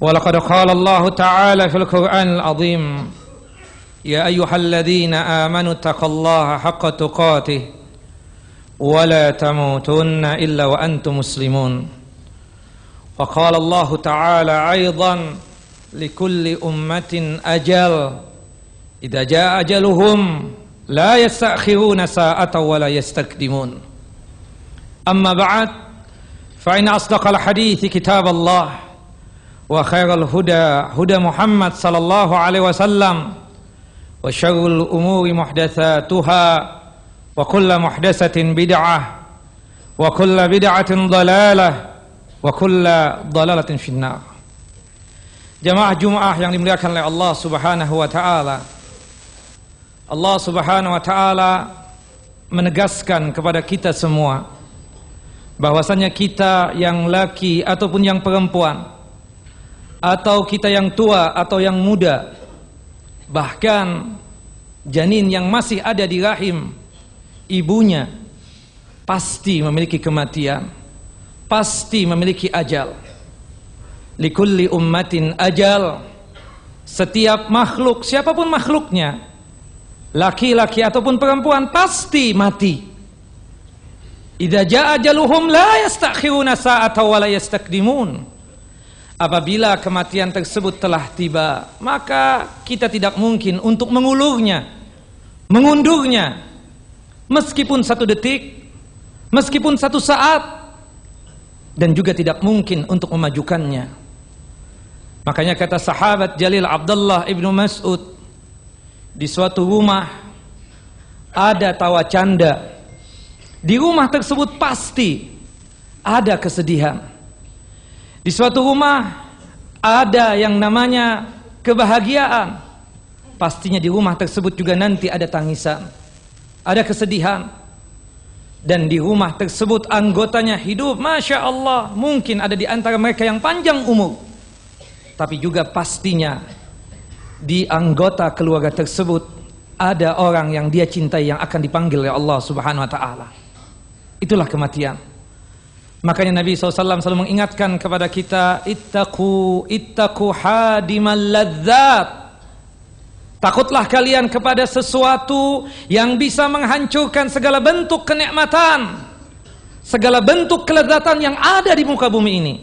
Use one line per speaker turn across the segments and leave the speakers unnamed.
ولقد قال الله تعالى في القرآن العظيم يا أيها الذين آمنوا اتقوا الله حق تقاته ولا تموتن إلا وأنتم مسلمون. وقال الله تعالى أيضا لكل أمة أجل إذا جاء أجلهم لا يستأخرون ساعة ولا يستقدمون. أما بعد فإن أصدق الحديث كتاب الله وخير الهدى هدى محمد صلى الله عليه وسلم وشر الأمور محدثاتها وكل محدثة بدعة وكل بدعة ضلالة وكل ضلالة في النار Jamaah Jumaah yang dimuliakan oleh Allah Subhanahu wa taala. Allah Subhanahu wa taala menegaskan kepada kita semua bahwasanya kita yang laki ataupun yang perempuan atau kita yang tua atau yang muda bahkan janin yang masih ada di rahim ibunya pasti memiliki kematian pasti memiliki ajal. Likulli ummatin ajal. Setiap makhluk siapa pun makhluknya laki-laki ataupun perempuan pasti mati. Idza jaa ajaluhum la yastakhiruna sa'ata wa la yastaqdimun Apabila kematian tersebut telah tiba, maka kita tidak mungkin untuk mengulurnya, mengundurnya, meskipun satu detik, meskipun satu saat, dan juga tidak mungkin untuk memajukannya. Makanya kata sahabat Jalil Abdullah ibnu Mas'ud, di suatu rumah ada tawa canda. Di rumah tersebut pasti ada kesedihan. Di suatu rumah ada yang namanya kebahagiaan. Pastinya di rumah tersebut juga nanti ada tangisan, ada kesedihan. Dan di rumah tersebut anggotanya hidup, masya Allah, mungkin ada di antara mereka yang panjang umur. Tapi juga pastinya di anggota keluarga tersebut ada orang yang dia cintai yang akan dipanggil oleh Allah Subhanahu Wa Taala. Itulah kematian. Makanya Nabi SAW selalu mengingatkan kepada kita Ittaqu ittaqu hadimal ladzat. Takutlah kalian kepada sesuatu yang bisa menghancurkan segala bentuk kenikmatan Segala bentuk kelezatan yang ada di muka bumi ini.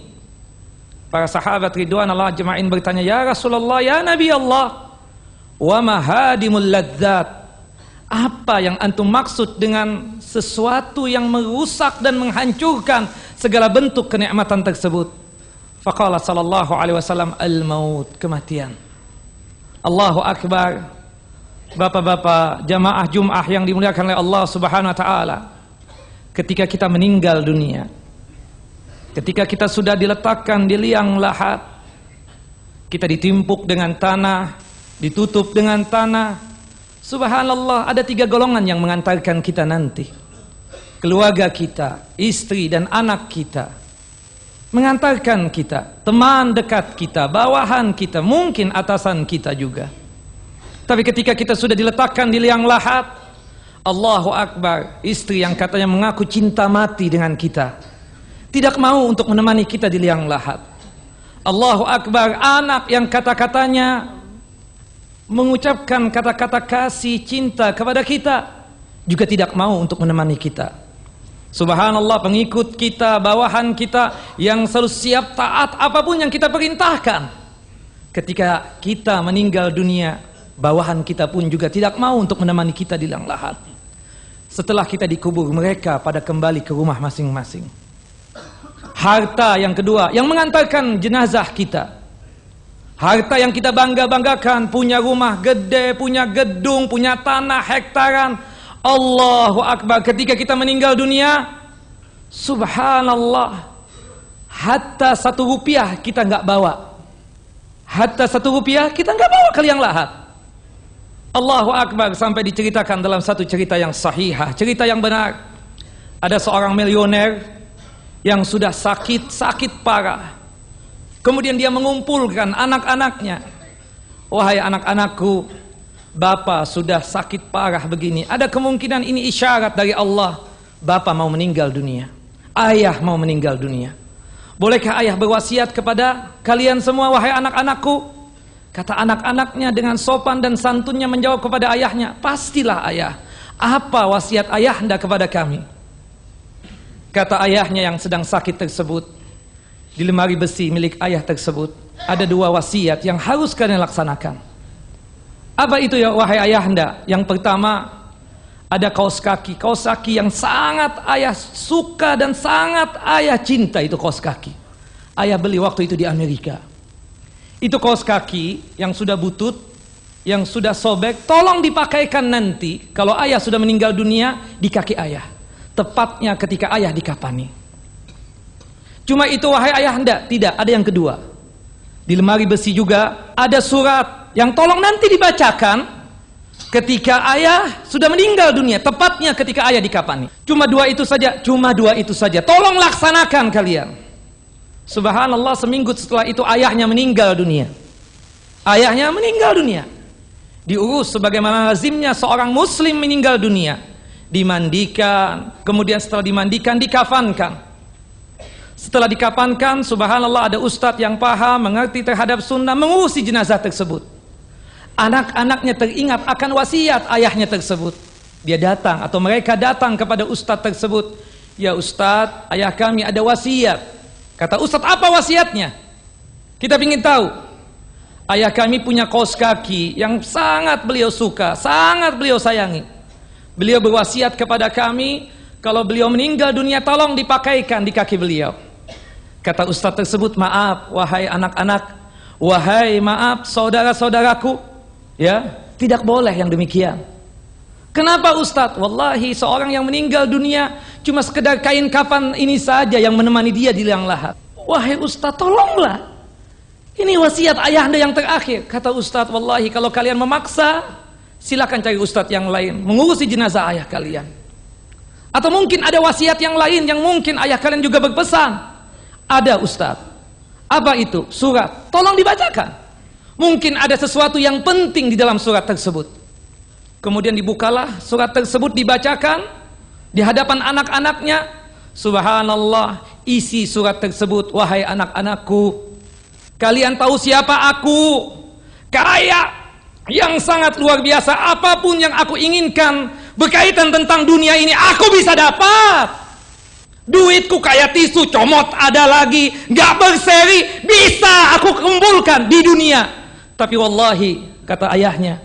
Para sahabat Ridwan Allah jema'in bertanya Ya Rasulullah, Ya Nabi Allah Wa mahadimul ladzat? Apa yang antum maksud dengan sesuatu yang merusak dan menghancurkan segala bentuk kenikmatan tersebut? Faqala sallallahu alaihi wasallam al-maut, kematian. Allahu akbar. Bapak-bapak jamaah Jumat yang dimuliakan oleh Allah Subhanahu wa taala. Ketika kita meninggal dunia, ketika kita sudah diletakkan di liang lahat, kita ditimpuk dengan tanah, ditutup dengan tanah, Subhanallah ada tiga golongan yang mengantarkan kita nanti Keluarga kita, istri dan anak kita Mengantarkan kita Teman dekat kita, bawahan kita Mungkin atasan kita juga Tapi ketika kita sudah diletakkan di liang lahat Allahu Akbar Istri yang katanya mengaku cinta mati dengan kita Tidak mau untuk menemani kita di liang lahat Allahu Akbar Anak yang kata-katanya mengucapkan kata-kata kasih cinta kepada kita juga tidak mau untuk menemani kita. Subhanallah pengikut kita, bawahan kita yang selalu siap taat apa pun yang kita perintahkan. Ketika kita meninggal dunia, bawahan kita pun juga tidak mau untuk menemani kita di liang lahat. Setelah kita dikubur, mereka pada kembali ke rumah masing-masing. Harta yang kedua yang mengantarkan jenazah kita Harta yang kita bangga-banggakan, punya rumah gede, punya gedung, punya tanah hektaran. Allahu Akbar. Ketika kita meninggal dunia, subhanallah. Hatta satu rupiah kita nggak bawa. Hatta satu rupiah kita nggak bawa ke liang lahat. Allahu Akbar sampai diceritakan dalam satu cerita yang sahihah, cerita yang benar. Ada seorang milioner yang sudah sakit, sakit parah. Kemudian dia mengumpulkan anak-anaknya. Wahai anak-anakku, Bapak sudah sakit parah begini. Ada kemungkinan ini isyarat dari Allah. Bapak mau meninggal dunia. Ayah mau meninggal dunia. Bolehkah ayah berwasiat kepada kalian semua wahai anak-anakku? Kata anak-anaknya dengan sopan dan santunnya menjawab kepada ayahnya, "Pastilah ayah. Apa wasiat ayah anda kepada kami?" Kata ayahnya yang sedang sakit tersebut, di lemari besi milik ayah tersebut ada dua wasiat yang harus kalian laksanakan. Apa itu ya wahai ayah anda? Yang pertama ada kaos kaki, kaos kaki yang sangat ayah suka dan sangat ayah cinta itu kaos kaki. Ayah beli waktu itu di Amerika. Itu kaos kaki yang sudah butut, yang sudah sobek, tolong dipakaikan nanti kalau ayah sudah meninggal dunia di kaki ayah. Tepatnya ketika ayah dikapani. Cuma itu wahai ayah anda, tidak, ada yang kedua. Di lemari besi juga ada surat yang tolong nanti dibacakan ketika ayah sudah meninggal dunia, tepatnya ketika ayah dikapani. Cuma dua itu saja, cuma dua itu saja. Tolong laksanakan kalian. Subhanallah seminggu setelah itu ayahnya meninggal dunia. Ayahnya meninggal dunia. Diurus sebagaimana lazimnya seorang muslim meninggal dunia. Dimandikan, kemudian setelah dimandikan dikafankan. Setelah dikafankan, subhanallah ada ustadz yang paham, mengerti terhadap sunnah, mengurusi jenazah tersebut. Anak-anaknya teringat akan wasiat ayahnya tersebut. Dia datang atau mereka datang kepada ustadz tersebut. Ya ustadz, ayah kami ada wasiat Kata Ustadz apa wasiatnya? Kita ingin tahu. Ayah kami punya kaos kaki yang sangat beliau suka, sangat beliau sayangi. Beliau berwasiat kepada kami, kalau beliau meninggal dunia tolong dipakaikan di kaki beliau. Kata Ustadz tersebut, maaf wahai anak-anak, wahai maaf saudara-saudaraku, ya tidak boleh yang demikian. Kenapa Ustadz? Wallahi seorang yang meninggal dunia cuma sekedar kain kafan ini saja yang menemani dia di liang lahat. Wahai Ustadz tolonglah. Ini wasiat ayah anda yang terakhir. Kata Ustadz, wallahi kalau kalian memaksa, silakan cari Ustadz yang lain. Mengurusi jenazah ayah kalian. Atau mungkin ada wasiat yang lain yang mungkin ayah kalian juga berpesan. Ada Ustadz. Apa itu? Surat. Tolong dibacakan. Mungkin ada sesuatu yang penting di dalam surat tersebut. Kemudian dibukalah surat tersebut dibacakan di hadapan anak-anaknya. Subhanallah, isi surat tersebut, wahai anak-anakku, kalian tahu siapa aku? Kaya yang sangat luar biasa, apa pun yang aku inginkan berkaitan tentang dunia ini aku bisa dapat. Duitku kayak tisu, comot ada lagi, gak berseri, bisa aku kumpulkan di dunia. Tapi wallahi, kata ayahnya,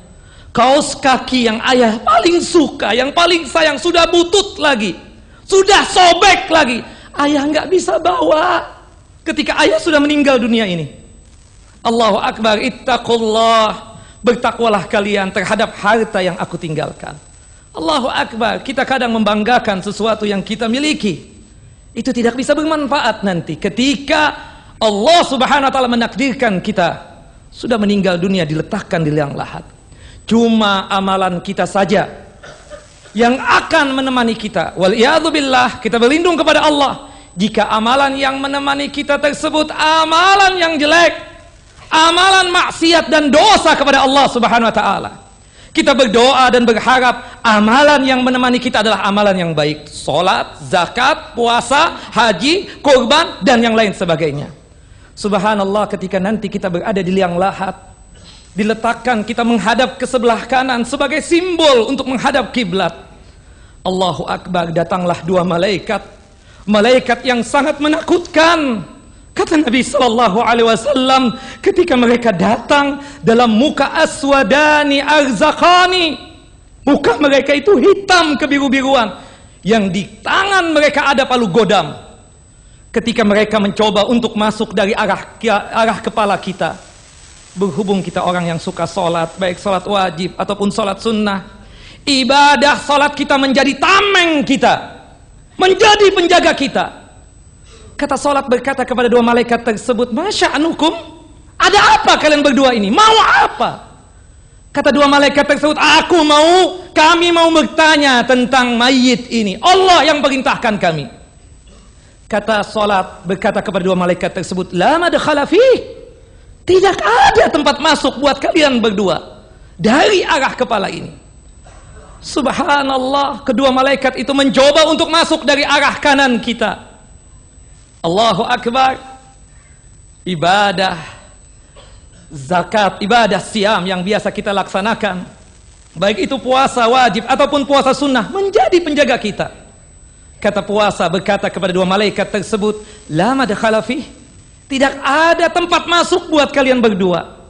Kaos kaki yang ayah paling suka, yang paling sayang sudah butut lagi. Sudah sobek lagi. Ayah nggak bisa bawa ketika ayah sudah meninggal dunia ini. Allahu Akbar, ittaqullah. Bertakwalah kalian terhadap harta yang aku tinggalkan. Allahu Akbar, kita kadang membanggakan sesuatu yang kita miliki. Itu tidak bisa bermanfaat nanti ketika Allah Subhanahu wa taala menakdirkan kita sudah meninggal dunia diletakkan di liang lahat. Cuma amalan kita saja yang akan menemani kita. Wal billah, kita berlindung kepada Allah jika amalan yang menemani kita tersebut amalan yang jelek, amalan maksiat dan dosa kepada Allah Subhanahu wa taala. Kita berdoa dan berharap amalan yang menemani kita adalah amalan yang baik. Salat, zakat, puasa, haji, kurban dan yang lain sebagainya. Subhanallah ketika nanti kita berada di liang lahat diletakkan kita menghadap ke sebelah kanan sebagai simbol untuk menghadap kiblat. Allahu Akbar datanglah dua malaikat, malaikat yang sangat menakutkan. Kata Nabi sallallahu alaihi wasallam ketika mereka datang dalam muka aswadani arzakani, muka mereka itu hitam kebiru-biruan yang di tangan mereka ada palu godam. Ketika mereka mencoba untuk masuk dari arah arah kepala kita, Berhubung kita orang yang suka sholat, baik sholat wajib ataupun sholat sunnah, ibadah sholat kita menjadi tameng kita, menjadi penjaga kita. Kata sholat berkata kepada dua malaikat tersebut, Masya anukum, Ada apa kalian berdua ini? Mau apa? Kata dua malaikat tersebut, aku mau, kami mau bertanya tentang mayit ini. Allah yang perintahkan kami. Kata salat berkata kepada dua malaikat tersebut, lama madkhala Tidak ada tempat masuk buat kalian berdua dari arah kepala ini. Subhanallah, kedua malaikat itu mencoba untuk masuk dari arah kanan kita. Allahu Akbar. Ibadah zakat, ibadah siam yang biasa kita laksanakan, baik itu puasa wajib ataupun puasa sunnah, menjadi penjaga kita. Kata puasa berkata kepada dua malaikat tersebut, lama dakhala Tidak ada tempat masuk buat kalian berdua.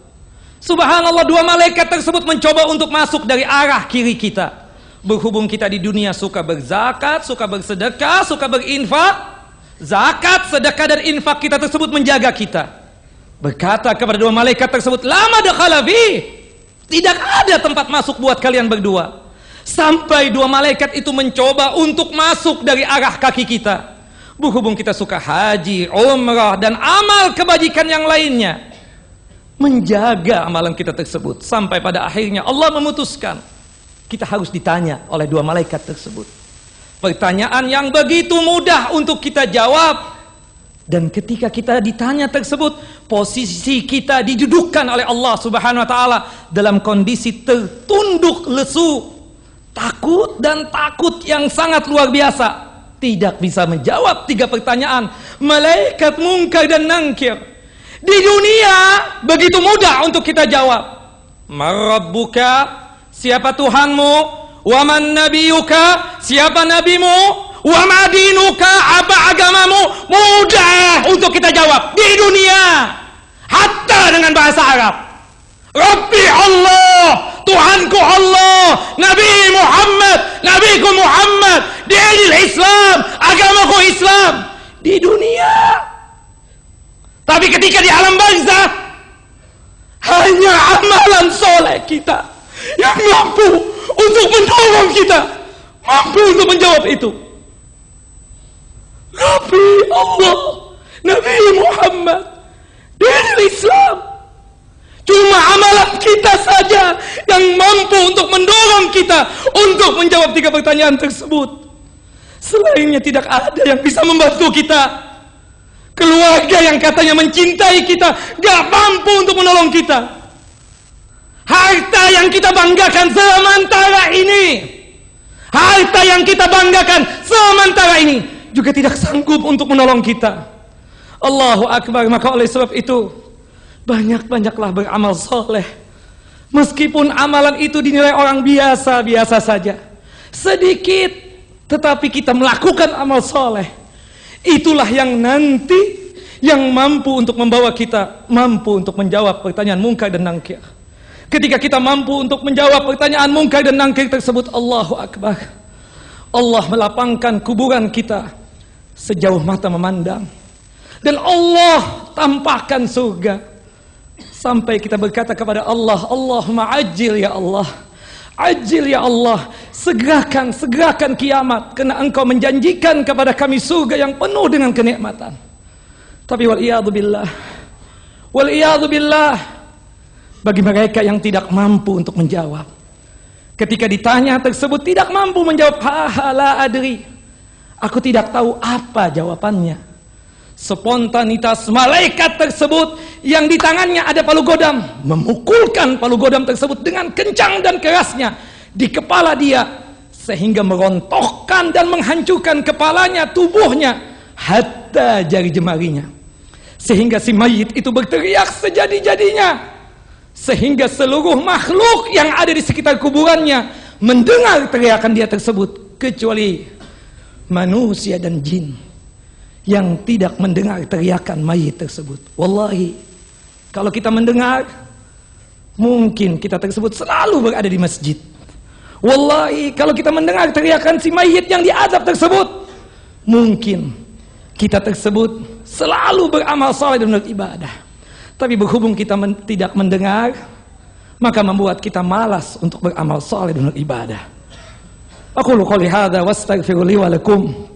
Subhanallah dua malaikat tersebut mencoba untuk masuk dari arah kiri kita. Berhubung kita di dunia suka berzakat, suka bersedekah, suka berinfak, zakat, sedekah dan infak kita tersebut menjaga kita. Berkata kepada dua malaikat tersebut, lama dakhala Tidak ada tempat masuk buat kalian berdua. Sampai dua malaikat itu mencoba untuk masuk dari arah kaki kita. Berhubung kita suka haji, umrah, dan amal kebajikan yang lainnya. Menjaga amalan kita tersebut. Sampai pada akhirnya Allah memutuskan. Kita harus ditanya oleh dua malaikat tersebut. Pertanyaan yang begitu mudah untuk kita jawab dan ketika kita ditanya tersebut, posisi kita didudukkan oleh Allah Subhanahu wa taala dalam kondisi tertunduk lesu, takut dan takut yang sangat luar biasa. Tidak bisa menjawab tiga pertanyaan malaikat mungkar dan nangkir. Di dunia begitu mudah untuk kita jawab. Marabbuka? Siapa Tuhanmu? Waman nabiyuka? Siapa nabimu? Wa madinuka apa agamamu? Mudah untuk kita jawab di dunia. Hatta dengan bahasa Arab. Rabbi Allah, Tuhanku Allah, Nabi Muhammad, Nabiku Muhammad, dinil Islam, agamaku Islam di dunia. Tapi ketika di alam barzah hanya amalan soleh kita yang mampu untuk mendorong kita, mampu untuk menjawab itu. Nabi Allah, Nabi Muhammad, dari Islam. Cuma amalan kita saja yang mampu untuk mendorong kita untuk menjawab tiga pertanyaan tersebut. Selainnya tidak ada yang bisa membantu kita. Keluarga yang katanya mencintai kita gak mampu untuk menolong kita. Harta yang kita banggakan sementara ini. Harta yang kita banggakan sementara ini juga tidak sanggup untuk menolong kita. Allahu Akbar. Maka oleh sebab itu banyak-banyaklah beramal soleh. Meskipun amalan itu dinilai orang biasa-biasa saja. Sedikit tetapi kita melakukan amal soleh. Itulah yang nanti yang mampu untuk membawa kita mampu untuk menjawab pertanyaan mungkar dan nangkir. Ketika kita mampu untuk menjawab pertanyaan mungkar dan nangkir tersebut, Allahu Akbar. Allah melapangkan kuburan kita sejauh mata memandang. Dan Allah tampakkan surga. Sampai kita berkata kepada Allah, Allahumma ajil ya Allah. Ajil ya Allah, segerakan, segerakan kiamat karena engkau menjanjikan kepada kami surga yang penuh dengan kenikmatan. Tapi wal billah. Wal billah bagi mereka yang tidak mampu untuk menjawab. Ketika ditanya tersebut tidak mampu menjawab, ha, ha la adri. Aku tidak tahu apa jawabannya. Spontanitas malaikat tersebut yang di tangannya ada palu godam memukulkan palu godam tersebut dengan kencang dan kerasnya di kepala dia sehingga merontokkan dan menghancurkan kepalanya, tubuhnya hatta jari jemarinya. Sehingga si mayit itu berteriak sejadi-jadinya sehingga seluruh makhluk yang ada di sekitar kuburannya mendengar teriakan dia tersebut kecuali manusia dan jin yang tidak mendengar teriakan mayit tersebut. Wallahi, kalau kita mendengar, mungkin kita tersebut selalu berada di masjid. Wallahi, kalau kita mendengar teriakan si mayit yang diazab tersebut, mungkin kita tersebut selalu beramal saleh dan ibadah. Tapi berhubung kita men tidak mendengar, maka membuat kita malas untuk beramal saleh dan ibadah. Aku li wa lakum.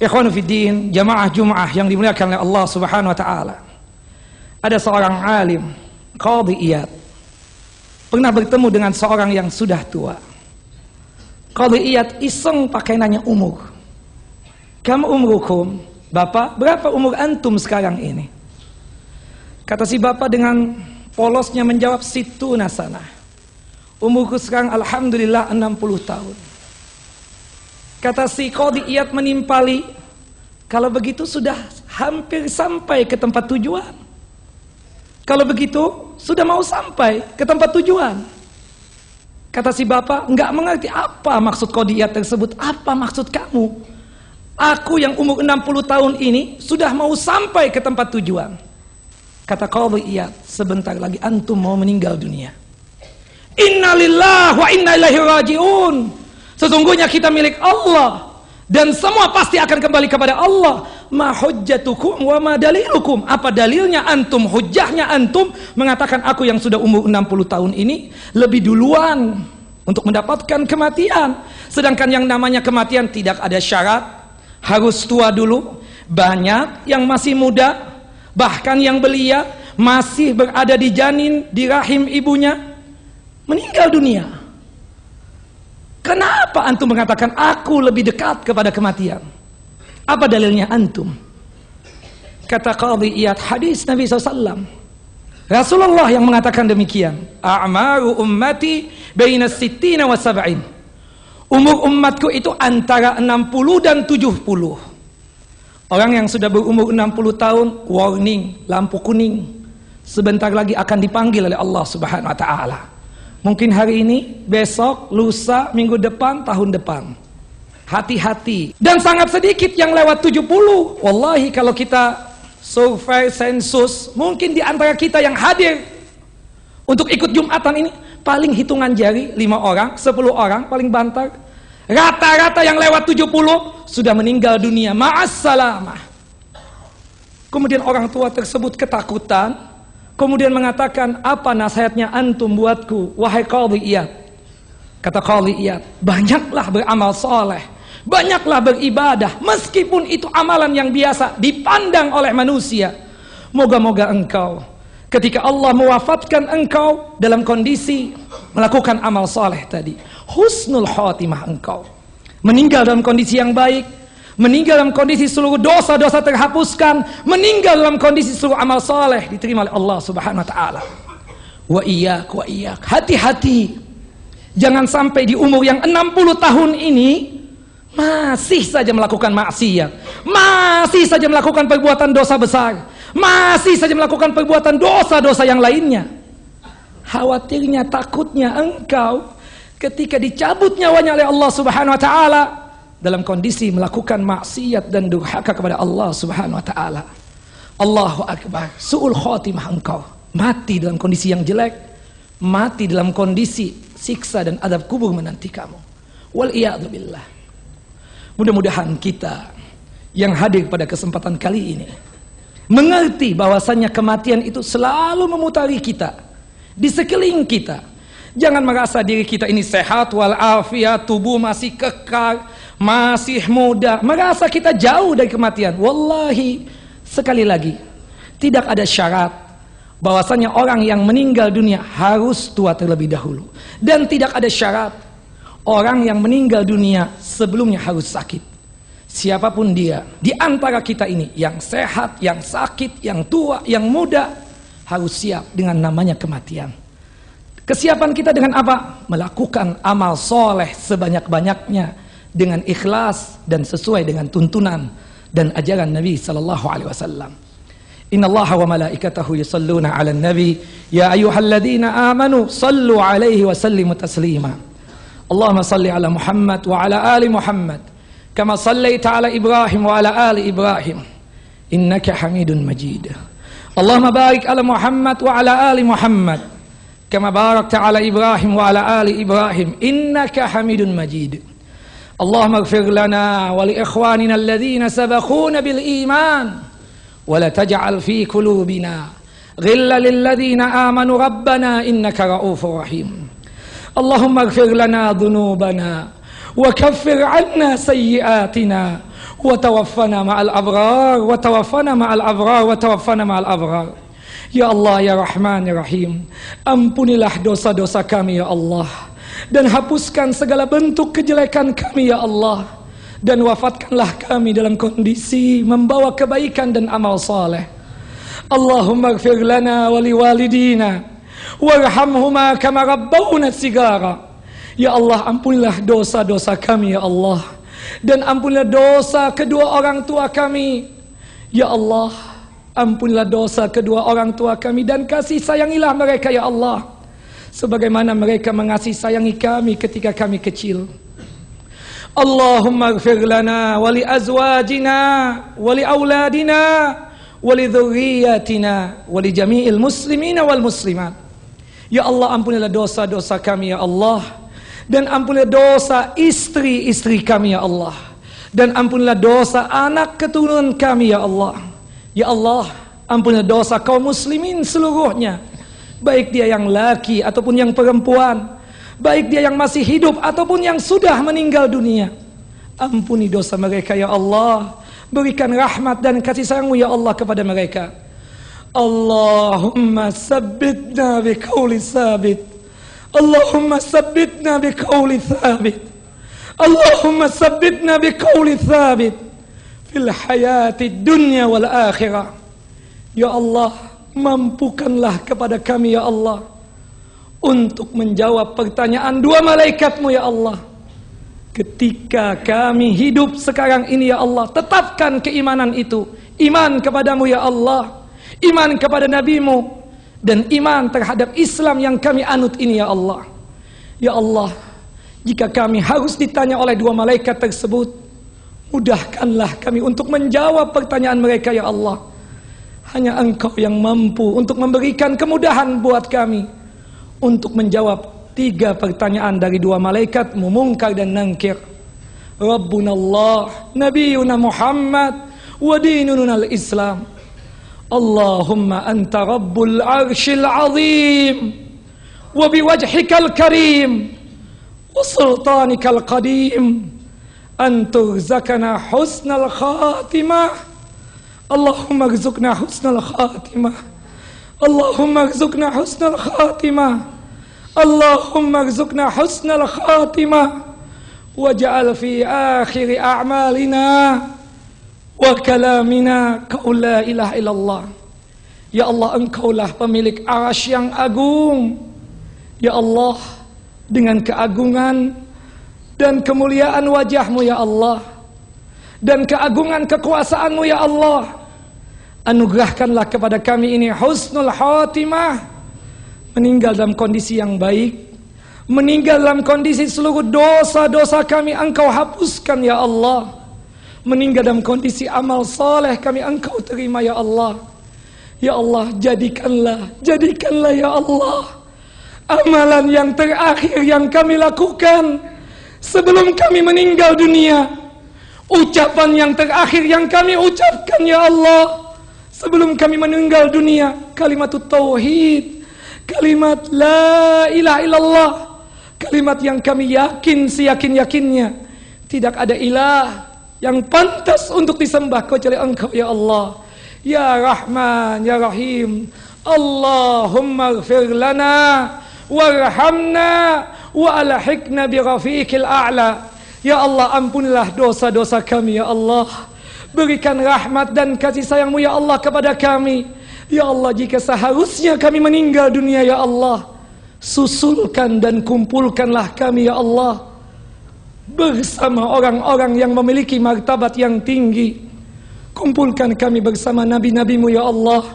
Ikhwanu Fiddin, jamaah Jum'ah yang dimuliakan oleh Allah Subhanahu wa taala. Ada seorang alim, qadhi iyad. Pernah bertemu dengan seorang yang sudah tua. Qadhi iyad iseng pakai nanya umur. Kamu umrukum? Bapak, berapa umur antum sekarang ini? Kata si bapak dengan polosnya menjawab situ nasana. Umurku sekarang alhamdulillah 60 tahun. Kata si Qadi Iyad menimpali, kalau begitu sudah hampir sampai ke tempat tujuan. Kalau begitu sudah mau sampai ke tempat tujuan. Kata si bapak, enggak mengerti apa maksud Qadi Iyad tersebut, apa maksud kamu? Aku yang umur 60 tahun ini sudah mau sampai ke tempat tujuan. Kata Qadi Iyad, sebentar lagi antum mau meninggal dunia. Innalillah wa inna ilaihi raji'un. Sesungguhnya kita milik Allah dan semua pasti akan kembali kepada Allah. Ma hujjatukum wa ma dalilukum? Apa dalilnya antum? Hujjahnya antum mengatakan aku yang sudah umur 60 tahun ini lebih duluan untuk mendapatkan kematian. Sedangkan yang namanya kematian tidak ada syarat, harus tua dulu. Banyak yang masih muda, bahkan yang belia masih berada di janin di rahim ibunya meninggal dunia. Kenapa antum mengatakan aku lebih dekat kepada kematian? Apa dalilnya antum? Kata Qadhi Iyad hadis Nabi SAW. Rasulullah yang mengatakan demikian. A'maru ummati baina sittina wa sab'in. Umur umatku itu antara 60 dan 70. Orang yang sudah berumur 60 tahun, warning, lampu kuning. Sebentar lagi akan dipanggil oleh Allah Subhanahu wa taala. Mungkin hari ini, besok, lusa, minggu depan, tahun depan. Hati-hati. Dan sangat sedikit yang lewat 70. Wallahi kalau kita survei sensus, mungkin di antara kita yang hadir untuk ikut Jumatan ini, paling hitungan jari 5 orang, 10 orang, paling bantar. Rata-rata yang lewat 70 sudah meninggal dunia. Ma'assalamah. Kemudian orang tua tersebut ketakutan, Kemudian mengatakan, apa nasihatnya antum buatku, wahai qadhi iyad. Kata qadhi iyad, banyaklah beramal soleh. Banyaklah beribadah, meskipun itu amalan yang biasa, dipandang oleh manusia. Moga-moga engkau, ketika Allah mewafatkan engkau dalam kondisi melakukan amal soleh tadi. Husnul khotimah engkau. Meninggal dalam kondisi yang baik, meninggal dalam kondisi seluruh dosa-dosa terhapuskan, meninggal dalam kondisi seluruh amal soleh diterima oleh Allah Subhanahu wa taala. Wa iyyak wa iyyak. Hati-hati. Jangan sampai di umur yang 60 tahun ini masih saja melakukan maksiat, masih saja melakukan perbuatan dosa besar, masih saja melakukan perbuatan dosa-dosa yang lainnya. Khawatirnya, takutnya engkau ketika dicabut nyawanya oleh Allah Subhanahu wa taala dalam kondisi melakukan maksiat dan durhaka kepada Allah Subhanahu wa taala. Allahu akbar. Suul khotimah engkau. Mati dalam kondisi yang jelek, mati dalam kondisi siksa dan adab kubur menanti kamu. Wal billah. Mudah-mudahan kita yang hadir pada kesempatan kali ini mengerti bahwasannya kematian itu selalu memutari kita di sekeliling kita. Jangan merasa diri kita ini sehat walafiat, tubuh masih kekal, masih muda, merasa kita jauh dari kematian. Wallahi, sekali lagi, tidak ada syarat bahwasanya orang yang meninggal dunia harus tua terlebih dahulu. Dan tidak ada syarat orang yang meninggal dunia sebelumnya harus sakit. Siapa pun dia, di antara kita ini, yang sehat, yang sakit, yang tua, yang muda, harus siap dengan namanya kematian. Kesiapan kita dengan apa? Melakukan amal soleh sebanyak-banyaknya dengan ikhlas dan sesuai dengan tuntunan dan ajaran Nabi sallallahu alaihi wasallam. Inna Allah wa malaikatahu yusalluna 'alan nabi ya ayyuhalladzina amanu sallu 'alaihi wa sallimu taslima. Allahumma salli 'ala Muhammad wa 'ala ali Muhammad kama sallaita 'ala Ibrahim wa 'ala ali Ibrahim innaka Hamidun Majid. Allahumma barik 'ala Muhammad wa 'ala ali Muhammad kama barakta 'ala Ibrahim wa 'ala ali Ibrahim innaka Hamidun Majid. اللهم اغفر لنا ولإخواننا الذين سبقونا بالإيمان ولا تجعل في قلوبنا غلا للذين آمنوا. ربنا إنك رؤوف رحيم. اللهم اغفر لنا ذنوبنا وكفر عنا سيئاتنا وتوفنا مع الأبرار وتوفنا مع الأبرار وتوفنا مع الأبرار. Ya Allah ya Rahman ya Rahim Ampunilah dosa-dosa kami ya Dan hapuskan segala bentuk kejelekan kami ya Allah. Dan wafatkanlah kami dalam kondisi Membawa kebaikan dan amal saleh. Allahumma gfir lana wali walidina Warhamhuma kama rabbawna sigara. Ya Allah ampunilah dosa-dosa kami ya Allah. Dan ampunilah dosa kedua orang tua kami. Ya Allah Ampunilah dosa kedua orang tua kami dan kasih sayangilah mereka ya Allah. Sebagaimana mereka mengasihi sayangi kami ketika kami kecil. Allahumma gfir lana wali azwajina wali auladina wali dhurriyatina wali jami'il muslimina wal muslimat. Ya Allah ampunilah dosa-dosa kami ya Allah. Dan ampunilah dosa istri-istri kami ya Allah. Dan ampunilah dosa anak keturunan kami ya Allah. Ya Allah, ampunilah dosa kaum muslimin seluruhnya. Baik dia yang laki ataupun yang perempuan. Baik dia yang masih hidup ataupun yang sudah meninggal dunia. Ampuni dosa mereka ya Allah. Berikan rahmat dan kasih sayangmu ya Allah kepada mereka. Allahumma sabbitna biqauli sabit. Allahumma sabbitna biqauli sabit. Allahumma sabbitna biqauli sabit fil hayati dunya wal akhirah. Ya Allah, mampukanlah kepada kami ya Allah untuk menjawab pertanyaan dua malaikatmu ya Allah. Ketika kami hidup sekarang ini ya Allah, tetapkan keimanan itu. Iman kepadamu ya Allah, iman kepada nabimu dan iman terhadap Islam yang kami anut ini ya Allah. Ya Allah, jika kami harus ditanya oleh dua malaikat tersebut, Mudahkanlah kami untuk menjawab pertanyaan mereka ya Allah. Hanya engkau yang mampu untuk memberikan kemudahan buat kami. Untuk menjawab tiga pertanyaan dari dua malaikat Mungkar dan Nangkir. Rabbuna Allah Nabiuna Muhammad Wa dinununa al-Islam. Allahumma anta Rabbul arshil azim Wa biwajhikal karim Wa sultanikal qadim An turzakana husnal khatimah. اللهم ارزقنا حسن الخاتمة. اللهم ارزقنا حسن الخاتمة. اللهم ارزقنا حسن الخاتمة. واجعل في آخر أعمالنا وكلامنا قول لا إله إلا الله. يا الله أنكو لاه بملك arash yang agung. يا الله dengan keagungan dan kemuliaan wajahmu ya Allah. Dan keagungan kekuasaanmu ya Allah. Anugerahkanlah kepada kami ini husnul khatimah. Meninggal dalam kondisi yang baik. Meninggal dalam kondisi seluruh dosa-dosa kami engkau hapuskan ya Allah. Meninggal dalam kondisi amal soleh kami engkau terima ya Allah. Ya Allah jadikanlah jadikanlah ya Allah. Amalan yang terakhir yang kami lakukan sebelum kami meninggal dunia. Ucapan yang terakhir yang kami ucapkan ya Allah sebelum kami meninggal dunia kalimat tauhid kalimat la ilaha illallah kalimat yang kami yakin seyakin-yakinnya tidak ada ilah yang pantas untuk disembah kecuali engkau ya Allah. Ya Rahman ya Rahim. Allahumma gfir lana warhamna wa alhiqna bi rafiqil a'la. Ya Allah ampunilah dosa-dosa kami ya Allah berikan rahmat dan kasih sayangmu ya Allah kepada kami. Ya Allah jika seharusnya kami meninggal dunia ya Allah susulkan dan kumpulkanlah kami ya Allah bersama orang-orang yang memiliki martabat yang tinggi. Kumpulkan kami bersama nabi-nabimu ya Allah.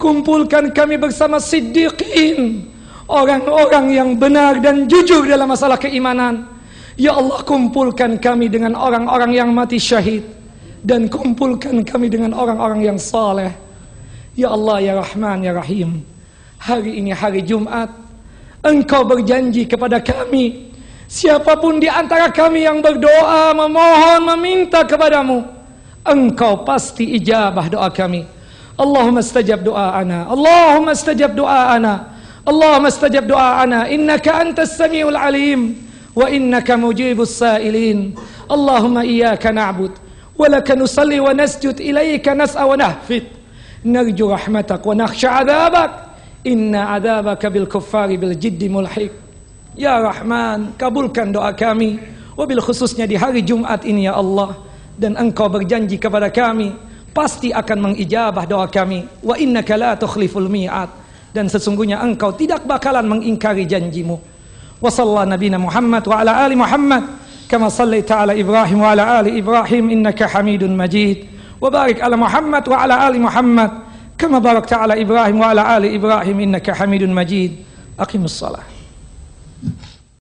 Kumpulkan kami bersama siddiqin orang-orang yang benar dan jujur dalam masalah keimanan. Ya Allah kumpulkan kami dengan orang-orang yang mati syahid dan kumpulkan kami dengan orang-orang yang saleh.
Ya Allah ya Rahman ya Rahim. Hari ini hari Jumat Engkau berjanji kepada kami Siapapun di antara kami yang berdoa Memohon, meminta kepadamu Engkau pasti ijabah doa kami. Allahumma stajab doa'ana Allahumma stajab doa'ana Allahumma stajab doa'ana Innaka antas sami'ul alim Wa innaka mujibus sa'ilin. Allahumma iyaka na'bud ولك نصلي ونسجد إليك نسأل ونهفت نرجو رحمتك ونخشى عذابك إن عذابك بالكفار بالجد ملحق Ya Rahman, kabulkan doa kami Wabil khususnya di hari Jumat ini ya Allah Dan engkau berjanji kepada kami Pasti akan mengijabah doa kami Wa innaka la tukhliful mi'at Dan sesungguhnya engkau tidak bakalan mengingkari janjimu Wa sallallahu nabina Muhammad wa ala ali Muhammad كما صليت على إبراهيم وعلى آل إبراهيم إنك حميد مجيد. وبارك على محمد وعلى آل محمد كما باركت على إبراهيم وعلى آل إبراهيم إنك حميد مجيد. أقم الصلاة.